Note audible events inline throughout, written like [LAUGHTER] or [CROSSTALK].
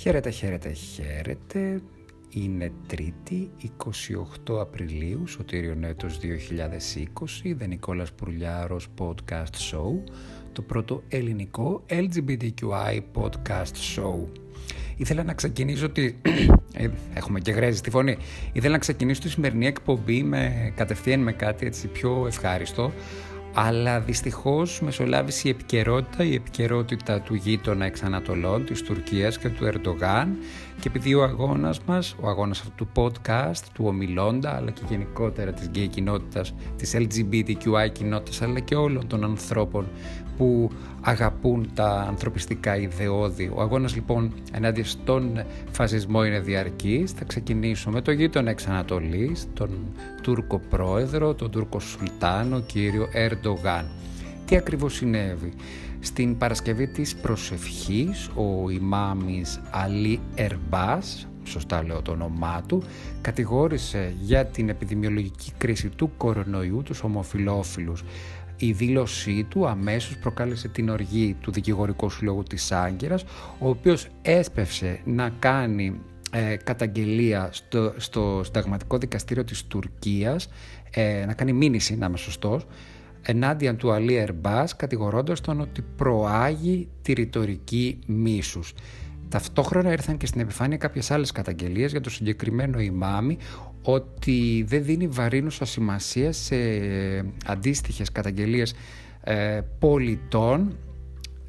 Χαίρετε, χαίρετε, χαίρετε. Είναι Τρίτη, 28 Απριλίου, Σωτήριο έτος 2020, The Νικόλας Πουρλιάρος Podcast Show, το πρώτο ελληνικό LGBTQI Podcast Show. Ήθελα να ξεκινήσω τη... [CLEARS THROAT] Ε, έχουμε και γρέζι στη φωνή. Ήθελα να ξεκινήσω τη σημερινή εκπομπή με κατευθείαν με κάτι έτσι πιο ευχάριστο αλλά δυστυχώς μεσολάβησε η επικαιρότητα, η επικαιρότητα του γείτονα εξ Ανατολών, της Τουρκίας και του Ερντογάν. Και επειδή ο αγώνας μας, ο αγώνας αυτού του podcast, του ομιλώντα, αλλά και γενικότερα της γκέι κοινότητας, της LGBTQI κοινότητας, αλλά και όλων των ανθρώπων που αγαπούν τα ανθρωπιστικά ιδεώδη. Ο αγώνας λοιπόν ενάντια στον φασισμό είναι διαρκής. Θα ξεκινήσω με το γείτονα εξ Ανατολής, τον Τούρκο πρόεδρο, τον Τούρκο Σουλτάνο, κύριο Ερντογάν. Τι ακριβώς συνέβη; Στην Παρασκευή της προσευχής, ο ημάμις Αλή Ερμπάς, σωστά λέω το όνομά του, κατηγόρησε για την επιδημιολογική κρίση του κορονοϊού τους ομοφιλόφιλους. Η δήλωσή του αμέσως προκάλεσε την οργή του Δικηγορικού Συλλόγου της Άγκυρας, ο οποίος έσπευσε να κάνει ε, καταγγελία στο, στο Συνταγματικό Δικαστήριο της Τουρκίας, ε, να κάνει μήνυση, να είμαι σωστός, ενάντια του Αλή Ερμπάς, κατηγορώντας τον ότι προάγει τη ρητορική μίσους. Ταυτόχρονα ήρθαν και στην επιφάνεια κάποιες άλλες καταγγελίες για το συγκεκριμένο ημάμι ότι δεν δίνει βαρύνουσα σημασία σε αντίστοιχες καταγγελίες ε, πολιτών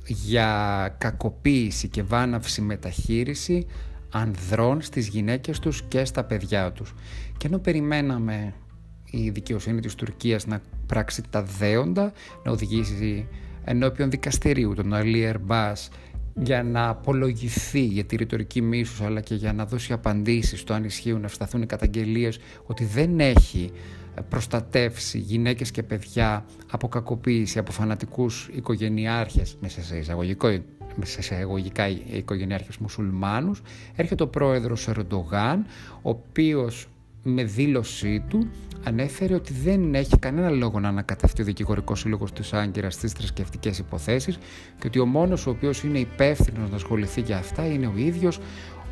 για κακοποίηση και βάναυση μεταχείριση ανδρών στις γυναίκες τους και στα παιδιά τους. Και ενώ περιμέναμε η δικαιοσύνη της Τουρκίας να πράξει τα δέοντα, να οδηγήσει ενώπιον δικαστηρίου τον Αλή Ερμπάς για να απολογηθεί για τη ρητορική μίσους αλλά και για να δώσει απαντήσεις στο αν ισχύουν να ευσταθούν οι καταγγελίες ότι δεν έχει προστατεύσει γυναίκες και παιδιά από κακοποίηση, από φανατικούς οικογενειάρχες μέσα σε εισαγωγικό σε εισαγωγικά οικογενειάρχες μουσουλμάνους έρχεται ο πρόεδρος Ερντογάν ο οποίος με δήλωσή του ανέφερε ότι δεν έχει κανένα λόγο να ανακατευτεί ο δικηγορικός σύλλογος της Άγκυρας στις θρησκευτικές υποθέσεις και ότι ο μόνος ο οποίος είναι υπεύθυνος να ασχοληθεί για αυτά είναι ο ίδιος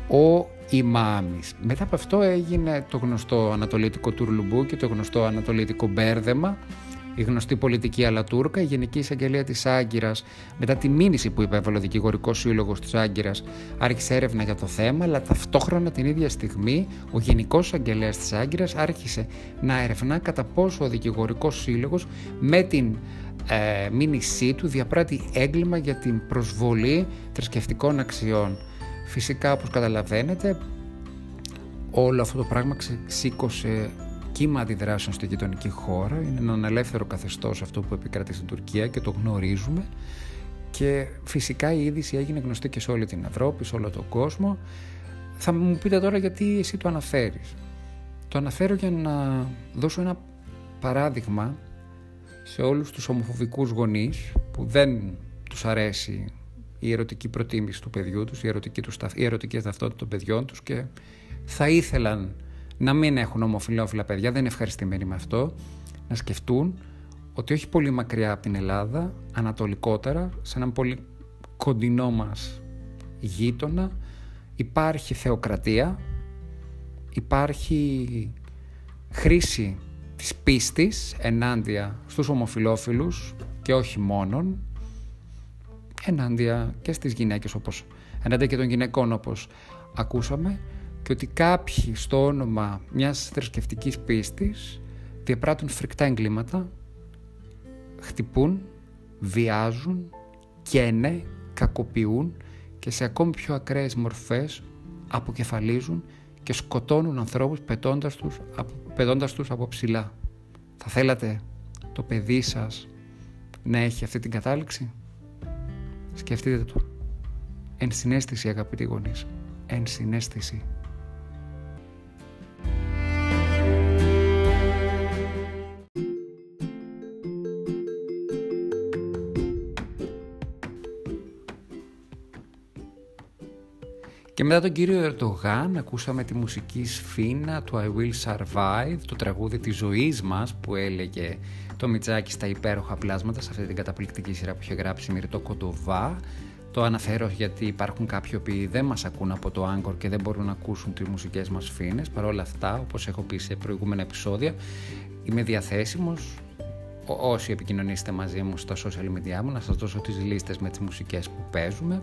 ο Ιμάμις. Μετά από αυτό έγινε το γνωστό ανατολίτικο τουρλουμπού και το γνωστό ανατολίτικο μπέρδεμα η γνωστή πολιτική Αλατούρκα, η Γενική Εισαγγελία της Άγκυρας, μετά τη μήνυση που υπέβαλε ο Δικηγορικός Σύλλογος της Άγκυρας, άρχισε έρευνα για το θέμα, αλλά ταυτόχρονα την ίδια στιγμή ο Γενικός Εισαγγελέας της Άγκυρας άρχισε να ερευνά κατά πόσο ο Δικηγορικός Σύλλογος με την ε, μήνυσή του διαπράττει έγκλημα για την προσβολή θρησκευτικών αξιών. Φυσικά, όπως καταλαβαίνετε, όλο αυτό το πράγμα σήκωσε κύμα αντιδράσεων στη γειτονική χώρα. Είναι ένα ελεύθερο καθεστώς αυτό που επικρατεί στην Τουρκία και το γνωρίζουμε. Και φυσικά η είδηση έγινε γνωστή και σε όλη την Ευρώπη, σε όλο τον κόσμο. Θα μου πείτε τώρα γιατί εσύ το αναφέρεις. Το αναφέρω για να δώσω ένα παράδειγμα σε όλους τους ομοφοβικούς γονείς που δεν τους αρέσει η ερωτική προτίμηση του παιδιού τους, η ερωτική, τους, η ερωτική ταυτότητα των παιδιών τους και θα ήθελαν να μην έχουν ομοφυλόφιλα παιδιά, δεν είναι ευχαριστημένοι με αυτό, να σκεφτούν ότι όχι πολύ μακριά από την Ελλάδα, ανατολικότερα, σε έναν πολύ κοντινό μας γείτονα, υπάρχει θεοκρατία, υπάρχει χρήση της πίστης ενάντια στους ομοφιλόφιλους και όχι μόνον, ενάντια και στις γυναίκες όπως, ενάντια και των γυναικών όπως ακούσαμε και ότι κάποιοι στο όνομα μιας θρησκευτικής πίστης διαπράττουν φρικτά εγκλήματα, χτυπούν, βιάζουν, καίνε, κακοποιούν και σε ακόμη πιο ακραίες μορφές αποκεφαλίζουν και σκοτώνουν ανθρώπους πετώντας τους, πετώντας τους από ψηλά. Θα θέλατε το παιδί σας να έχει αυτή την κατάληξη; Σκεφτείτε το. Ενσυναίσθηση αγαπητοί γονείς. Ενσυναίσθηση. Και μετά τον κύριο Ερντογάν ακούσαμε τη μουσική σφίνα του I Will Survive, το τραγούδι της ζωής μας που έλεγε το Μιτσάκι στα υπέροχα πλάσματα σε αυτή την καταπληκτική σειρά που είχε γράψει Μυρτό Κοντοβά. Το αναφέρω γιατί υπάρχουν κάποιοι που δεν μας ακούν από το Anchor και δεν μπορούν να ακούσουν τις μουσικές μας φίνες. Παρ' όλα αυτά, όπως έχω πει σε προηγούμενα επεισόδια, είμαι διαθέσιμος όσοι επικοινωνήσετε μαζί μου στα social media μου να σας δώσω τις λίστες με τις μουσικές που παίζουμε.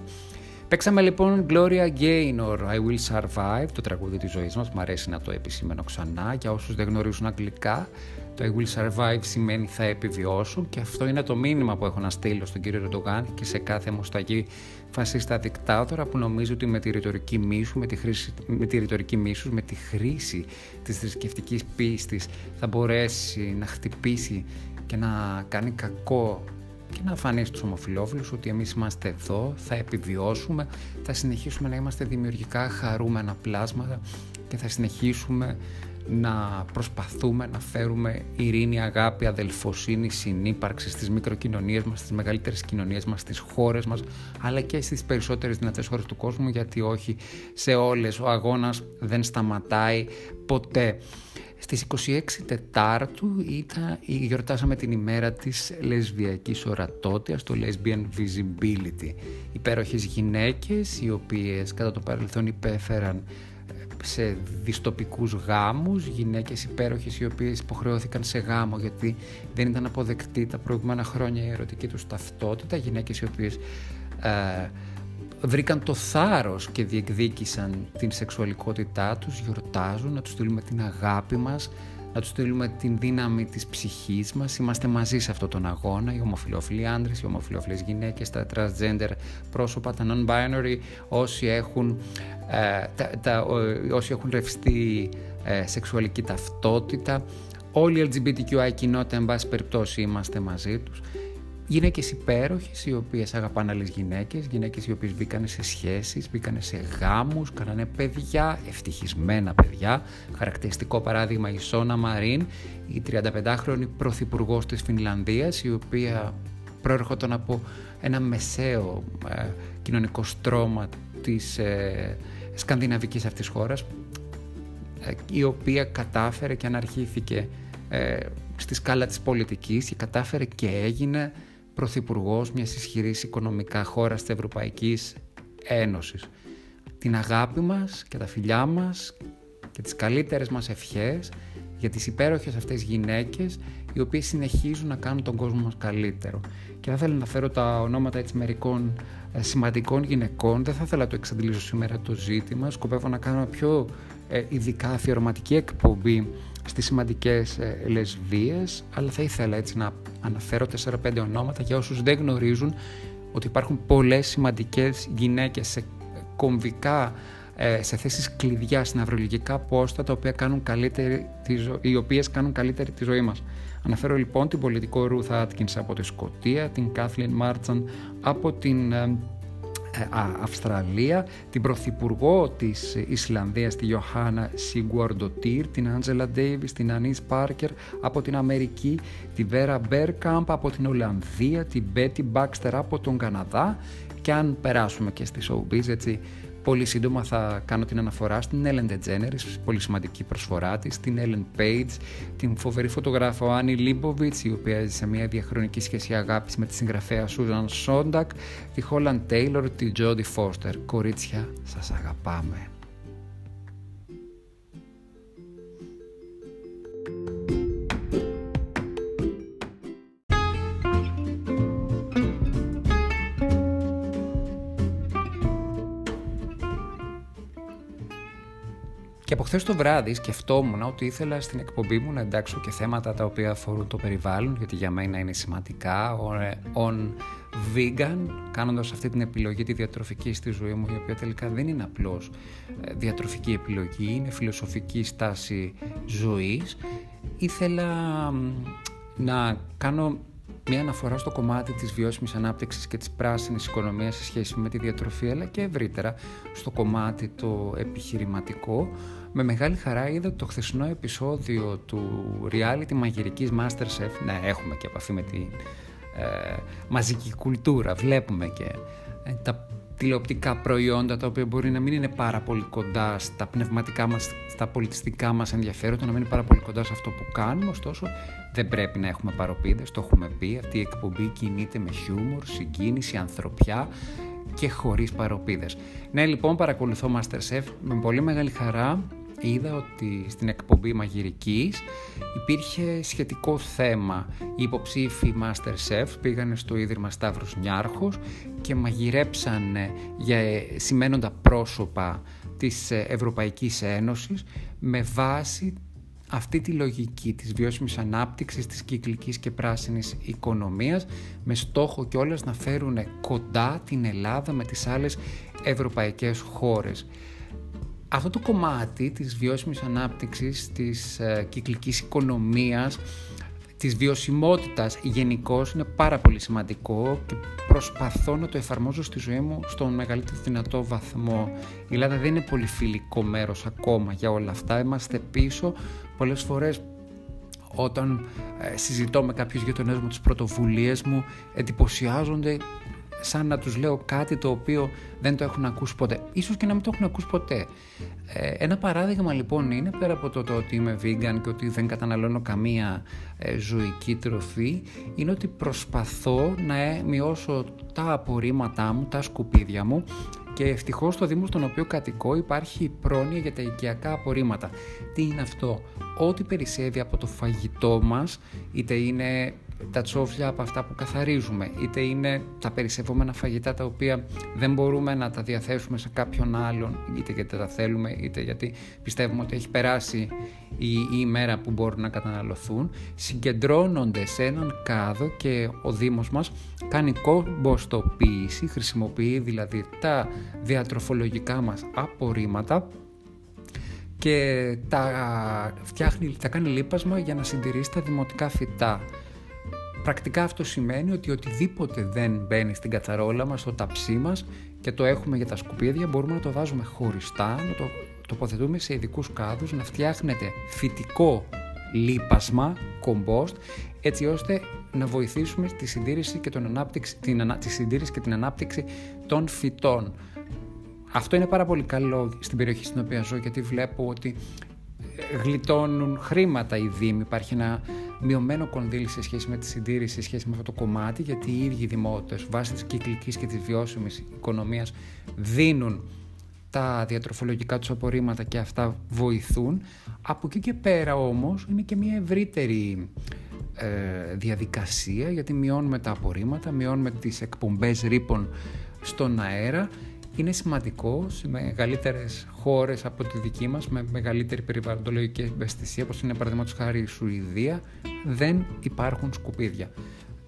Παίξαμε λοιπόν Gloria Gaynor, I Will Survive, το τραγούδι της ζωής μας, μου αρέσει να το επισήμενω ξανά. Για όσους δεν γνωρίζουν αγγλικά, το I Will Survive σημαίνει θα επιβιώσω και αυτό είναι το μήνυμα που έχω να στείλω στον κύριο Ροντογάν και σε κάθε μοσταγή φασίστα δικτάτορα που νομίζει ότι με τη ρητορική μίσου, με τη, χρήση, με τη ρητορική μίσους, με τη χρήση της θρησκευτικής πίστης θα μπορέσει να χτυπήσει και να κάνει κακό και να φανεί στους ομοφιλόφιλους ότι εμείς είμαστε εδώ, θα επιβιώσουμε, θα συνεχίσουμε να είμαστε δημιουργικά χαρούμενα πλάσματα και θα συνεχίσουμε να προσπαθούμε να φέρουμε ειρήνη, αγάπη, αδελφοσύνη, συνύπαρξη στις μικροκοινωνίες μας, στις μεγαλύτερες κοινωνίες μας, στις χώρες μας, αλλά και στις περισσότερες δυνατές χώρες του κόσμου, γιατί όχι σε όλες ο αγώνας δεν σταματάει ποτέ. Στις 26 Τετάρτου ήταν, γιορτάσαμε την ημέρα της λεσβιακής ορατότητας, το Lesbian Visibility. Υπέροχες γυναίκες οι οποίες κατά το παρελθόν υπέφεραν ε, σε διστοπικούς γάμους, γυναίκες υπέροχες οι οποίες υποχρεώθηκαν σε γάμο γιατί δεν ήταν αποδεκτή τα προηγούμενα χρόνια η ερωτική τους ταυτότητα, γυναίκες οι οποίες ε, βρήκαν το θάρρος και διεκδίκησαν την σεξουαλικότητά τους, γιορτάζουν, να τους στείλουμε την αγάπη μας, να τους στείλουμε την δύναμη της ψυχής μας. Είμαστε μαζί σε αυτόν τον αγώνα, οι ομοφιλόφιλοι άντρες, οι ομοφιλόφιλες γυναίκες, τα transgender πρόσωπα, τα non-binary, όσοι έχουν, ε, τα, όσοι έχουν ρευστεί ε, σεξουαλική ταυτότητα. Όλοι οι LGBTQI κοινότητα, εν πάση περιπτώσει, είμαστε μαζί τους. Γυναίκες υπέροχες, οι οποίες αγαπάνε άλλες γυναίκες, γυναίκες οι οποίες μπήκαν σε σχέσεις, μπήκαν σε γάμους, κάνανε παιδιά, ευτυχισμένα παιδιά. Χαρακτηριστικό παράδειγμα η Σόνα Μαρίν, η 35χρονη πρωθυπουργός της Φινλανδίας, η οποία προέρχονταν από ένα μεσαίο ε, κοινωνικό στρώμα της ε, σκανδιναβικής αυτής χώρας ε, η οποία κατάφερε και αναρχήθηκε ε, στη σκάλα της πολιτικής και κατάφερε και έγινε Πρωθυπουργός μιας ισχυρής οικονομικά χώρας της Ευρωπαϊκής Ένωσης. Την αγάπη μας και τα φιλιά μας και τις καλύτερες μας ευχές για τις υπέροχες αυτές γυναίκες οι οποίες συνεχίζουν να κάνουν τον κόσμο μας καλύτερο. Και θα ήθελα να φέρω τα ονόματα έτσι μερικών ε, σημαντικών γυναικών. Δεν θα ήθελα να το εξαντλήσω σήμερα το ζήτημα. Σκοπεύω να κάνω πιο ε, ειδικά αφιερωματική εκπομπή στις σημαντικές ε, λεσβίες, αλλά θα ήθελα έτσι να αναφέρω 4-5 ονόματα για όσους δεν γνωρίζουν ότι υπάρχουν πολλές σημαντικές γυναίκες σε κομβικά ε, σε θέσεις κλειδιά στην αυρολογικά πόστα τα οποία κάνουν καλύτερη τη οι οποίες κάνουν καλύτερη τη ζωή μας. Αναφέρω λοιπόν την πολιτικό Ruth Atkins από τη Σκωτία, την Kathleen Marchand από την ε, ε, Αυστραλία, την Πρωθυπουργό της Ισλανδίας, τη Ιωάννα Σιγκουαρντοτήρ, την Άντζελα Ντέιβις, την Ανίς Πάρκερ από την Αμερική, τη Βέρα Μπέρκαμπ από την Ολλανδία, την Μπέτι Μπάξτερ από τον Καναδά. Και αν περάσουμε και στη showbiz έτσι Πολύ σύντομα θα κάνω την αναφορά στην Ellen DeGeneres, πολύ σημαντική προσφορά της, την Ellen Page, την φοβερή φωτογράφο Άννη Λίμποβιτς, η οποία έζησε μια διαχρονική σχέση αγάπης με τη συγγραφέα Susan Sontag, τη Holland Taylor, τη Jodie Foster. Κορίτσια, σας αγαπάμε. Από χθες το βράδυ σκεφτόμουν ότι ήθελα στην εκπομπή μου να εντάξω και θέματα τα οποία αφορούν το περιβάλλον, γιατί για μένα είναι σημαντικά. On vegan, κάνοντας αυτή την επιλογή τη διατροφική στη ζωή μου, η οποία τελικά δεν είναι απλώς ε, διατροφική επιλογή, είναι φιλοσοφική στάση ζωής. Ήθελα να κάνω μια αναφορά στο κομμάτι της βιώσιμης ανάπτυξης και της πράσινης οικονομίας σε σχέση με τη διατροφή αλλά και ευρύτερα στο κομμάτι το επιχειρηματικό με μεγάλη χαρά είδα το χθεσινό επεισόδιο του reality μαγειρικής Masterchef ναι έχουμε και επαφή με τη ε, μαζική κουλτούρα βλέπουμε και ε, τα τηλεοπτικά προϊόντα τα οποία μπορεί να μην είναι πάρα πολύ κοντά στα πνευματικά μας, στα πολιτιστικά μας ενδιαφέροντα, να μην είναι πάρα πολύ κοντά σε αυτό που κάνουμε, ωστόσο δεν πρέπει να έχουμε παροπίδες, το έχουμε πει, αυτή η εκπομπή κινείται με χιούμορ, συγκίνηση, ανθρωπιά και χωρίς παροπίδες. Ναι, λοιπόν, παρακολουθώ Masterchef με πολύ μεγάλη χαρά. Είδα ότι στην εκπομπή μαγειρικής υπήρχε σχετικό θέμα. Οι υποψήφοι Masterchef πήγανε στο Ίδρυμα Σταύρος Νιάρχος και μαγειρέψανε για σημαίνοντα πρόσωπα της Ευρωπαϊκής Ένωσης με βάση αυτή τη λογική της βιώσιμης ανάπτυξης, της κυκλικής και πράσινης οικονομίας με στόχο κιόλας να φέρουν κοντά την Ελλάδα με τις άλλες ευρωπαϊκές χώρες. Αυτό το κομμάτι της βιώσιμης ανάπτυξης, της ε, κυκλικής οικονομίας, της βιωσιμότητας γενικώ είναι πάρα πολύ σημαντικό και προσπαθώ να το εφαρμόζω στη ζωή μου στον μεγαλύτερο δυνατό βαθμό. Η Ελλάδα δεν είναι πολύ φιλικό μέρος ακόμα για όλα αυτά. Είμαστε πίσω πολλές φορές όταν ε, συζητώ με κάποιους γειτονές μου τις πρωτοβουλίες μου εντυπωσιάζονται σαν να τους λέω κάτι το οποίο δεν το έχουν ακούσει ποτέ. Ίσως και να μην το έχουν ακούσει ποτέ. Ε, ένα παράδειγμα λοιπόν είναι, πέρα από το, το ότι είμαι vegan και ότι δεν καταναλώνω καμία ε, ζωική τροφή, είναι ότι προσπαθώ να ε, μειώσω τα απορρίμματά μου, τα σκουπίδια μου και ευτυχώς στο Δήμο στον οποίο κατοικώ υπάρχει πρόνοια για τα οικιακά απορρίμματα. Τι είναι αυτό; Ό,τι περισσεύει από το φαγητό μας, είτε είναι τα τσόφλια από αυτά που καθαρίζουμε, είτε είναι τα περισσευόμενα φαγητά τα οποία δεν μπορούμε να τα διαθέσουμε σε κάποιον άλλον, είτε γιατί τα θέλουμε, είτε γιατί πιστεύουμε ότι έχει περάσει η, η ημέρα που μπορούν να καταναλωθούν, συγκεντρώνονται σε έναν κάδο και ο Δήμος μας κάνει κομποστοποίηση, χρησιμοποιεί δηλαδή τα διατροφολογικά μας απορρίμματα και τα, φτιάχνει, τα κάνει λίπασμα για να συντηρήσει τα δημοτικά φυτά. Πρακτικά αυτό σημαίνει ότι οτιδήποτε δεν μπαίνει στην κατσαρόλα μας, στο ταψί μας και το έχουμε για τα σκουπίδια, μπορούμε να το βάζουμε χωριστά, να το τοποθετούμε σε ειδικούς κάδους, να φτιάχνετε φυτικό λίπασμα, κομπόστ, έτσι ώστε να βοηθήσουμε τη συντήρηση και, τον ανάπτυξη, την, τη συντήρηση και την ανάπτυξη των φυτών. Αυτό είναι πάρα πολύ καλό στην περιοχή στην οποία ζω γιατί βλέπω ότι γλιτώνουν χρήματα οι Δήμοι. Υπάρχει ένα μειωμένο κονδύλι σε σχέση με τη συντήρηση, σε σχέση με αυτό το κομμάτι, γιατί οι ίδιοι οι δημότες βάσει της κυκλικής και της βιώσιμης οικονομίας δίνουν τα διατροφολογικά τους απορρίμματα και αυτά βοηθούν. Από εκεί και πέρα όμως είναι και μια ευρύτερη ε, διαδικασία γιατί μειώνουμε τα απορρίμματα, μειώνουμε τις εκπομπές ρήπων στον αέρα είναι σημαντικό σε μεγαλύτερες χώρες από τη δική μας, με μεγαλύτερη περιβαλλοντολογική ευαισθησία, όπως είναι παραδείγματος χάρη η Σουηδία, δεν υπάρχουν σκουπίδια.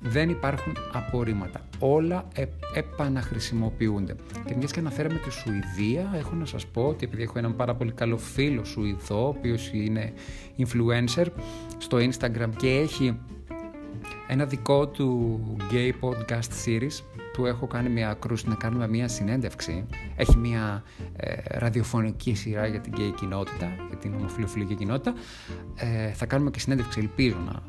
Δεν υπάρχουν απορρίμματα. Όλα ε, επαναχρησιμοποιούνται. Και μιας και αναφέραμε τη Σουηδία, έχω να σας πω ότι επειδή έχω έναν πάρα πολύ καλό φίλο Σουηδό, ο οποίος είναι influencer στο Instagram και έχει ένα δικό του gay podcast series του έχω κάνει μια κρούση να κάνουμε μια συνέντευξη. Έχει μια ε, ραδιοφωνική σειρά για την gay κοινότητα, για την ομοφιλοφιλική κοινότητα. Ε, θα κάνουμε και συνέντευξη, ελπίζω να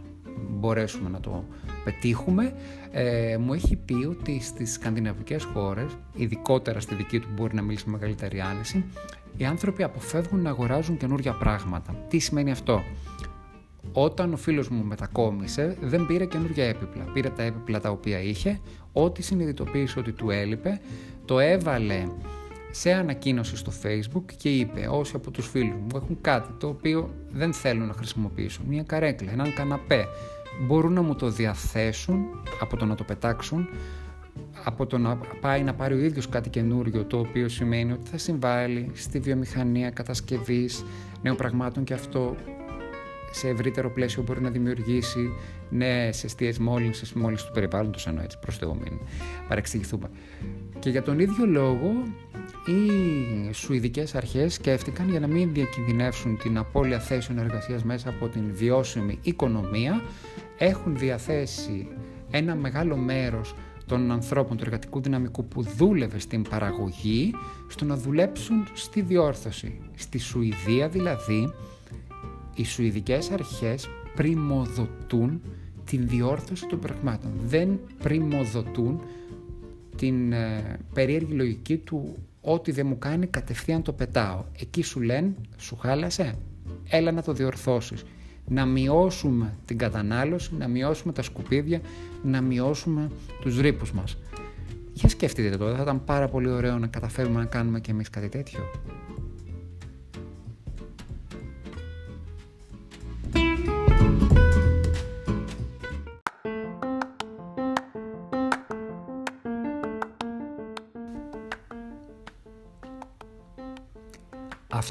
μπορέσουμε να το πετύχουμε. Ε, μου έχει πει ότι στις σκανδιναβικές χώρες, ειδικότερα στη δική του μπορεί να μιλήσει με μεγαλύτερη άνεση, οι άνθρωποι αποφεύγουν να αγοράζουν καινούργια πράγματα. Τι σημαίνει αυτό; Όταν ο φίλος μου μετακόμισε δεν πήρε καινούργια έπιπλα. Πήρε τα έπιπλα τα οποία είχε, ό,τι συνειδητοποίησε ότι του έλειπε, το έβαλε σε ανακοίνωση στο facebook και είπε όσοι από τους φίλους μου έχουν κάτι το οποίο δεν θέλουν να χρησιμοποιήσουν, μια καρέκλα, έναν καναπέ, μπορούν να μου το διαθέσουν από το να το πετάξουν, από το να πάει να πάρει ο ίδιος κάτι καινούριο το οποίο σημαίνει ότι θα συμβάλλει στη βιομηχανία κατασκευής νέων πραγμάτων και αυτό σε ευρύτερο πλαίσιο μπορεί να δημιουργήσει νέες αιστείες μόλυνσης, μόλυνσης του περιβάλλοντος, ενώ έτσι προς Θεού μην παρεξηγηθούμε. Και για τον ίδιο λόγο, οι Σουηδικές αρχές σκέφτηκαν για να μην διακινδυνεύσουν την απώλεια θέσεων εργασίας μέσα από την βιώσιμη οικονομία, έχουν διαθέσει ένα μεγάλο μέρος των ανθρώπων του εργατικού δυναμικού που δούλευε στην παραγωγή στο να δουλέψουν στη διόρθωση. Στη Σουηδία δηλαδή οι Σουηδικές αρχές πρημοδοτούν την διόρθωση των πραγμάτων. Δεν πρημοδοτούν την ε, περίεργη λογική του ό,τι δεν μου κάνει κατευθείαν το πετάω. Εκεί σου λένε, σου χάλασε, έλα να το διορθώσεις. Να μειώσουμε την κατανάλωση, να μειώσουμε τα σκουπίδια, να μειώσουμε τους ρήπους μας. Για σκεφτείτε το, θα ήταν πάρα πολύ ωραίο να καταφέρουμε να κάνουμε και εμείς κάτι τέτοιο.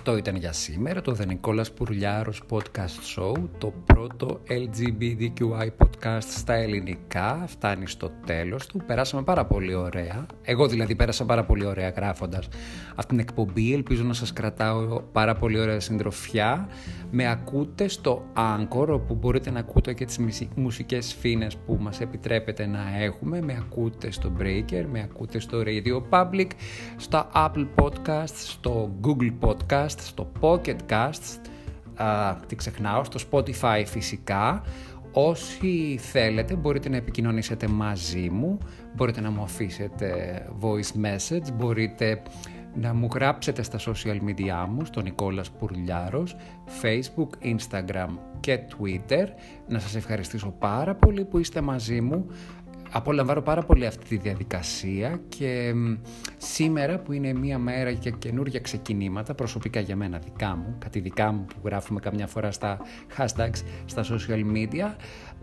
Αυτό ήταν για σήμερα. Το The Nicolas Πουρλιάρος Podcast Show, το πρώτο LGBTQI podcast στα ελληνικά. Φτάνει στο τέλος του. Περάσαμε πάρα πολύ ωραία. Εγώ δηλαδή πέρασα πάρα πολύ ωραία γράφοντας αυτήν την εκπομπή. Ελπίζω να σας κρατάω πάρα πολύ ωραία συντροφιά. Με ακούτε στο Anchor, όπου μπορείτε να ακούτε και τις μουσικές φίνες που μας επιτρέπετε να έχουμε. Με ακούτε στο Breaker, με ακούτε στο Radio Public, στο Apple Podcast, στο Google Podcast στο Pocket Cast, α, τι ξεχνάω, στο Spotify φυσικά. Όσοι θέλετε μπορείτε να επικοινωνήσετε μαζί μου, μπορείτε να μου αφήσετε voice message, μπορείτε να μου γράψετε στα social media μου, στο Νικόλας Πουρλιάρος, Facebook, Instagram και Twitter. Να σας ευχαριστήσω πάρα πολύ που είστε μαζί μου απολαμβάνω πάρα πολύ αυτή τη διαδικασία και σήμερα που είναι μία μέρα για καινούργια ξεκινήματα, προσωπικά για μένα δικά μου, κάτι δικά μου που γράφουμε καμιά φορά στα hashtags, στα social media,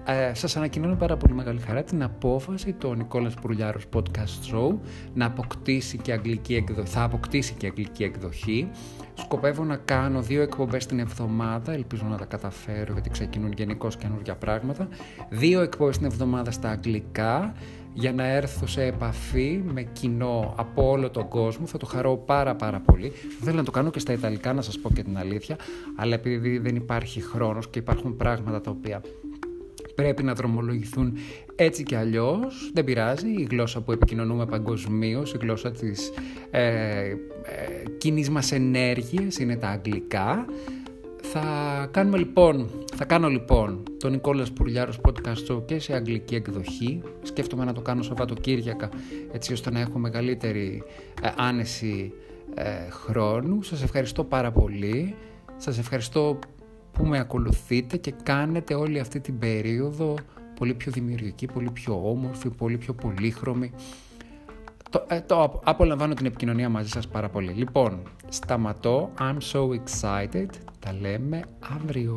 ε, σας ανακοινώνω πάρα πολύ μεγάλη χαρά την απόφαση το Νικόλας Πουρλιάρος Podcast Show να αποκτήσει και αγγλική εκδοχή, θα αποκτήσει και αγγλική εκδοχή. Σκοπεύω να κάνω δύο εκπομπές την εβδομάδα, ελπίζω να τα καταφέρω γιατί ξεκινούν γενικώς καινούργια πράγματα. Δύο εκπομπές την εβδομάδα στα αγγλικά για να έρθω σε επαφή με κοινό από όλο τον κόσμο. Θα το χαρώ πάρα πάρα πολύ. Θέλω να το κάνω και στα Ιταλικά να σας πω και την αλήθεια, αλλά επειδή δεν υπάρχει χρόνος και υπάρχουν πράγματα τα οποία πρέπει να δρομολογηθούν έτσι και αλλιώς. Δεν πειράζει, η γλώσσα που επικοινωνούμε παγκοσμίως, η γλώσσα της ε, ε, κοινής μας ενέργειας είναι τα αγγλικά. Θα κάνουμε λοιπόν, θα κάνω λοιπόν τον Νικόλας Πουρλιάρος podcast show και σε αγγλική εκδοχή. Σκέφτομαι να το κάνω Σαββατοκύριακα έτσι ώστε να έχω μεγαλύτερη ε, άνεση ε, χρόνου. Σας ευχαριστώ πάρα πολύ. Σας ευχαριστώ που με ακολουθείτε και κάνετε όλη αυτή την περίοδο πολύ πιο δημιουργική, πολύ πιο όμορφη, πολύ πιο πολύχρωμη. Το, ε, το απολαμβάνω την επικοινωνία μαζί σας πάρα πολύ. Λοιπόν, σταματώ. I'm so excited. Τα λέμε αύριο.